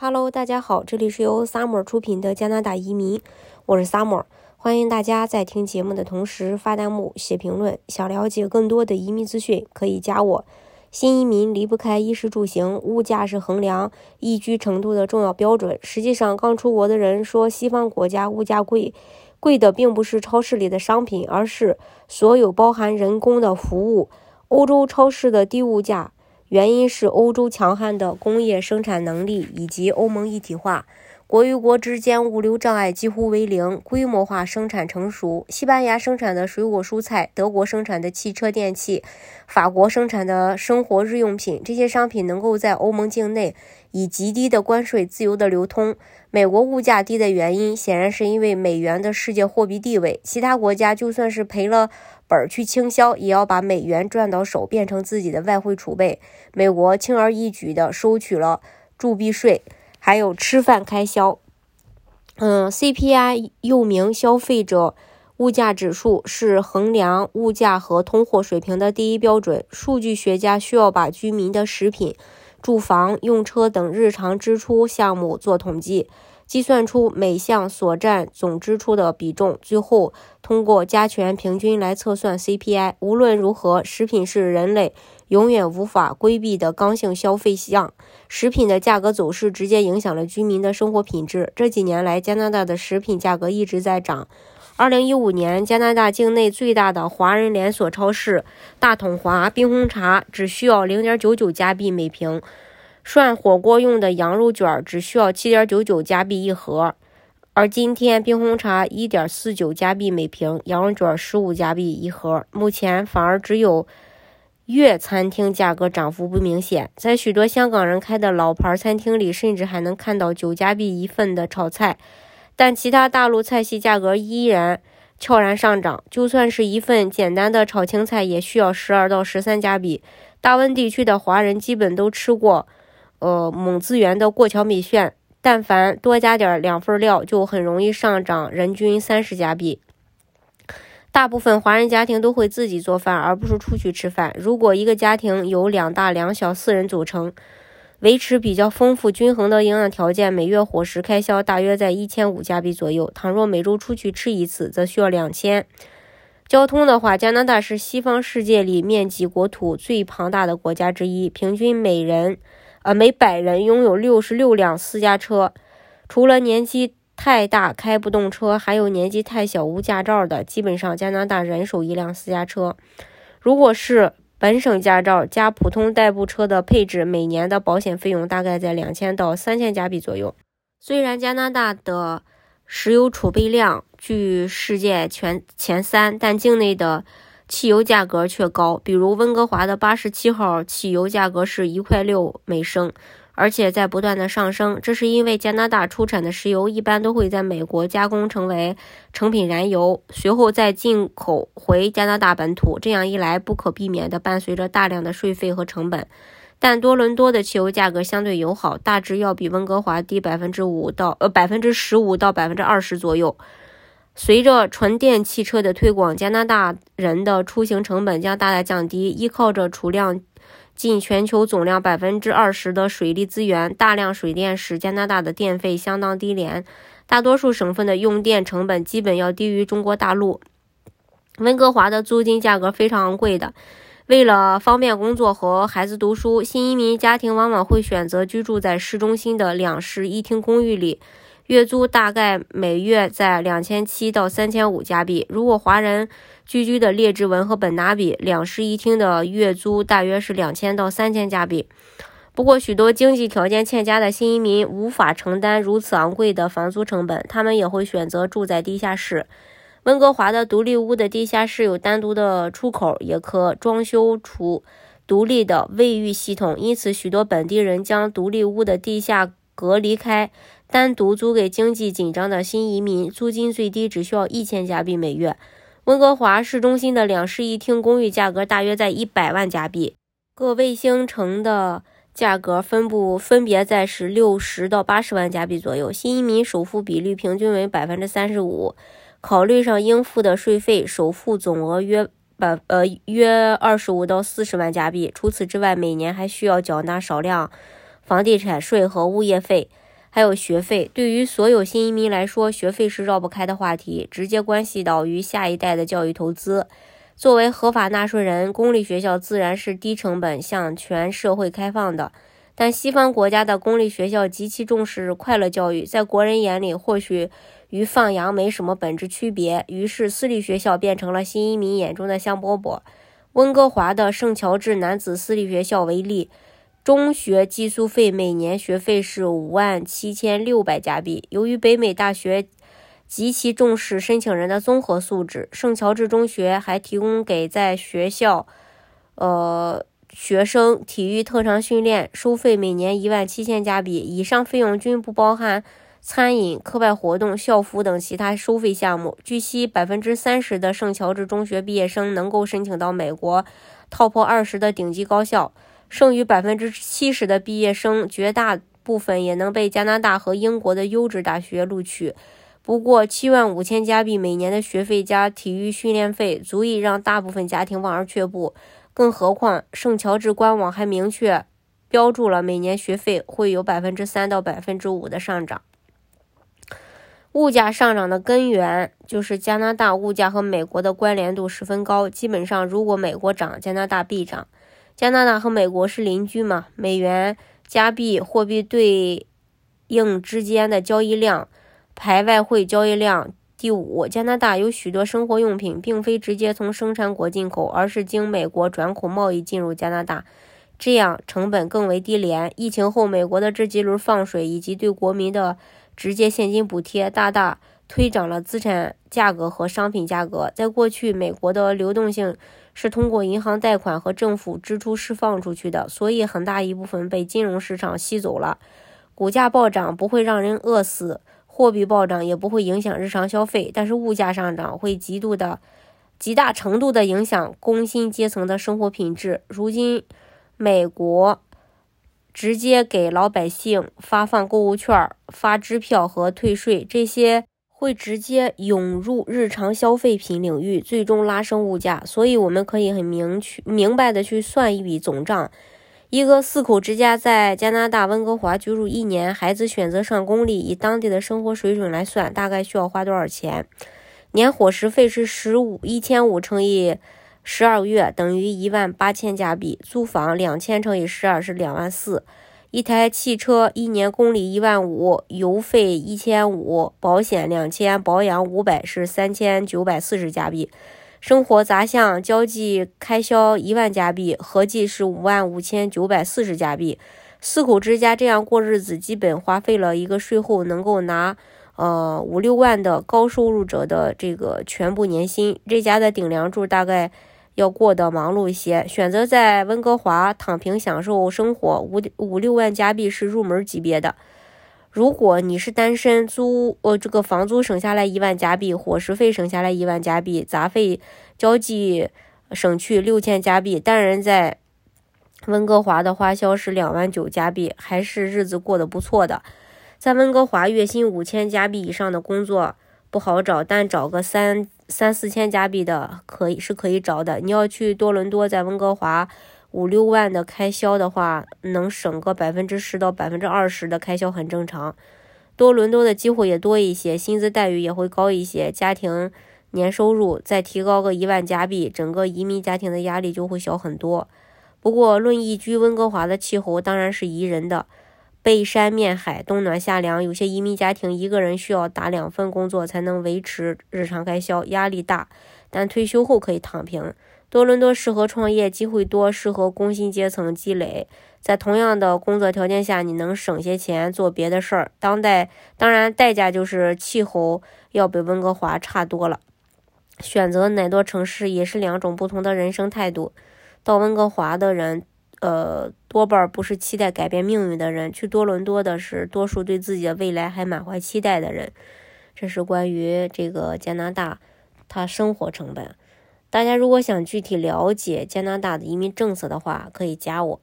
Hello，大家好，这里是由 Summer 出品的加拿大移民，我是 Summer，欢迎大家在听节目的同时发弹幕、写评论。想了解更多的移民资讯，可以加我。新移民离不开衣食住行，物价是衡量宜居程度的重要标准。实际上，刚出国的人说西方国家物价贵，贵的并不是超市里的商品，而是所有包含人工的服务。欧洲超市的低物价。原因是欧洲强悍的工业生产能力以及欧盟一体化，国与国之间物流障碍几乎为零，规模化生产成熟。西班牙生产的水果蔬菜，德国生产的汽车电器，法国生产的生活日用品，这些商品能够在欧盟境内以极低的关税自由的流通。美国物价低的原因，显然是因为美元的世界货币地位。其他国家就算是赔了本儿去倾销，也要把美元赚到手，变成自己的外汇储备。美国轻而易举地收取了铸币税，还有吃饭开销。嗯，CPI 又名消费者物价指数，是衡量物价和通货水平的第一标准。数据学家需要把居民的食品。住房、用车等日常支出项目做统计，计算出每项所占总支出的比重，最后通过加权平均来测算 CPI。无论如何，食品是人类永远无法规避的刚性消费项。食品的价格走势直接影响了居民的生活品质。这几年来，加拿大的食品价格一直在涨。二零一五年，加拿大境内最大的华人连锁超市大统华冰红茶只需要零点九九加币每瓶，涮火锅用的羊肉卷只需要七点九九加币一盒。而今天，冰红茶一点四九加币每瓶，羊肉卷十五加币一盒。目前反而只有粤餐厅价格涨幅不明显，在许多香港人开的老牌餐厅里，甚至还能看到九加币一份的炒菜。但其他大陆菜系价格依然悄然上涨，就算是一份简单的炒青菜，也需要十二到十三加币。大温地区的华人基本都吃过，呃，蒙自源的过桥米线，但凡多加点两份料，就很容易上涨，人均三十加币。大部分华人家庭都会自己做饭，而不是出去吃饭。如果一个家庭由两大两小四人组成，维持比较丰富均衡的营养条件，每月伙食开销大约在一千五加币左右。倘若每周出去吃一次，则需要两千。交通的话，加拿大是西方世界里面积国土最庞大的国家之一，平均每人，呃，每百人拥有六十六辆私家车。除了年纪太大开不动车，还有年纪太小无驾照的，基本上加拿大人手一辆私家车。如果是本省驾照加普通代步车的配置，每年的保险费用大概在两千到三千加币左右。虽然加拿大的石油储备量居世界全前三，但境内的汽油价格却高。比如温哥华的八十七号汽油价格是一块六每升。而且在不断的上升，这是因为加拿大出产的石油一般都会在美国加工成为成品燃油，随后再进口回加拿大本土。这样一来，不可避免的伴随着大量的税费和成本。但多伦多的汽油价格相对友好，大致要比温哥华低百分之五到呃百分之十五到百分之二十左右。随着纯电汽车的推广，加拿大人的出行成本将大大降低，依靠着储量。近全球总量百分之二十的水利资源，大量水电使加拿大的电费相当低廉，大多数省份的用电成本基本要低于中国大陆。温哥华的租金价格非常昂贵的，为了方便工作和孩子读书，新移民家庭往往会选择居住在市中心的两室一厅公寓里。月租大概每月在两千七到三千五加币。如果华人居居的列治文和本拿比两室一厅的月租大约是两千到三千加币。不过，许多经济条件欠佳的新移民无法承担如此昂贵的房租成本，他们也会选择住在地下室。温哥华的独立屋的地下室有单独的出口，也可装修出独立的卫浴系统，因此许多本地人将独立屋的地下隔离开。单独租给经济紧张的新移民，租金最低只需要一千加币每月。温哥华市中心的两室一厅公寓价格大约在一百万加币，各卫星城的价格分布分别在是六十到八十万加币左右。新移民首付比率平均为百分之三十五，考虑上应付的税费，首付总额约百呃约二十五到四十万加币。除此之外，每年还需要缴纳少量房地产税和物业费。还有学费。对于所有新移民来说，学费是绕不开的话题，直接关系到于下一代的教育投资。作为合法纳税人，公立学校自然是低成本向全社会开放的。但西方国家的公立学校极其重视快乐教育，在国人眼里或许与放羊没什么本质区别。于是，私立学校变成了新移民眼中的香饽饽。温哥华的圣乔治男子私立学校为例，中学寄宿费每年学费是五万七千六百加币。由于北美大学极其重视申请人的综合素质，圣乔治中学还提供给在学校，呃。学生体育特长训练收费每年一万七千加币，以上费用均不包含餐饮、课外活动、校服等其他收费项目。据悉，百分之三十的圣乔治中学毕业生能够申请到美国 TOP 二十的顶级高校，剩余百分之七十的毕业生，绝大部分也能被加拿大和英国的优质大学录取。不过，七万五千加币每年的学费加体育训练费，足以让大部分家庭望而却步。更何况，圣乔治官网还明确标注了每年学费会有百分之三到百分之五的上涨。物价上涨的根源就是加拿大物价和美国的关联度十分高，基本上如果美国涨，加拿大必涨。加拿大和美国是邻居嘛？美元加币货币对应之间的交易量排外汇交易量。第五，加拿大有许多生活用品并非直接从生产国进口，而是经美国转口贸易进入加拿大，这样成本更为低廉。疫情后，美国的这几轮放水以及对国民的直接现金补贴，大大推涨了资产价格和商品价格。在过去，美国的流动性是通过银行贷款和政府支出释放出去的，所以很大一部分被金融市场吸走了。股价暴涨不会让人饿死。货币暴涨也不会影响日常消费，但是物价上涨会极度的、极大程度的影响工薪阶层的生活品质。如今，美国直接给老百姓发放购物券、发支票和退税，这些会直接涌入日常消费品领域，最终拉升物价。所以，我们可以很明确、明白的去算一笔总账。一个四口之家在加拿大温哥华居住一年，孩子选择上公立，以当地的生活水准来算，大概需要花多少钱？年伙食费是十五一千五乘以十二月，等于一万八千加币。租房两千乘以十二是两万四。一台汽车一年公里一万五，油费一千五，保险两千，保养五百是三千九百四十加币。生活杂项交际开销一万加币，合计是五万五千九百四十加币。四口之家这样过日子，基本花费了一个税后能够拿呃五六万的高收入者的这个全部年薪。这家的顶梁柱大概要过得忙碌一些。选择在温哥华躺平享受生活，五五六万加币是入门级别的。如果你是单身，租呃这个房租省下来一万加币，伙食费省下来一万加币，杂费交际省去六千加币，单人在温哥华的花销是两万九加币，还是日子过得不错的。在温哥华月薪五千加币以上的工作不好找，但找个三三四千加币的可以是可以找的。你要去多伦多，在温哥华。五六万的开销的话，能省个百分之十到百分之二十的开销很正常。多伦多的机会也多一些，薪资待遇也会高一些。家庭年收入再提高个一万加币，整个移民家庭的压力就会小很多。不过，论宜居，温哥华的气候当然是宜人的，背山面海，冬暖夏凉。有些移民家庭一个人需要打两份工作才能维持日常开销，压力大。但退休后可以躺平。多伦多适合创业，机会多，适合工薪阶层积累。在同样的工作条件下，你能省些钱做别的事儿。当代当然代价就是气候要比温哥华差多了。选择哪座城市也是两种不同的人生态度。到温哥华的人，呃，多半不是期待改变命运的人；去多伦多的是多数对自己的未来还满怀期待的人。这是关于这个加拿大，它生活成本。大家如果想具体了解加拿大的移民政策的话，可以加我。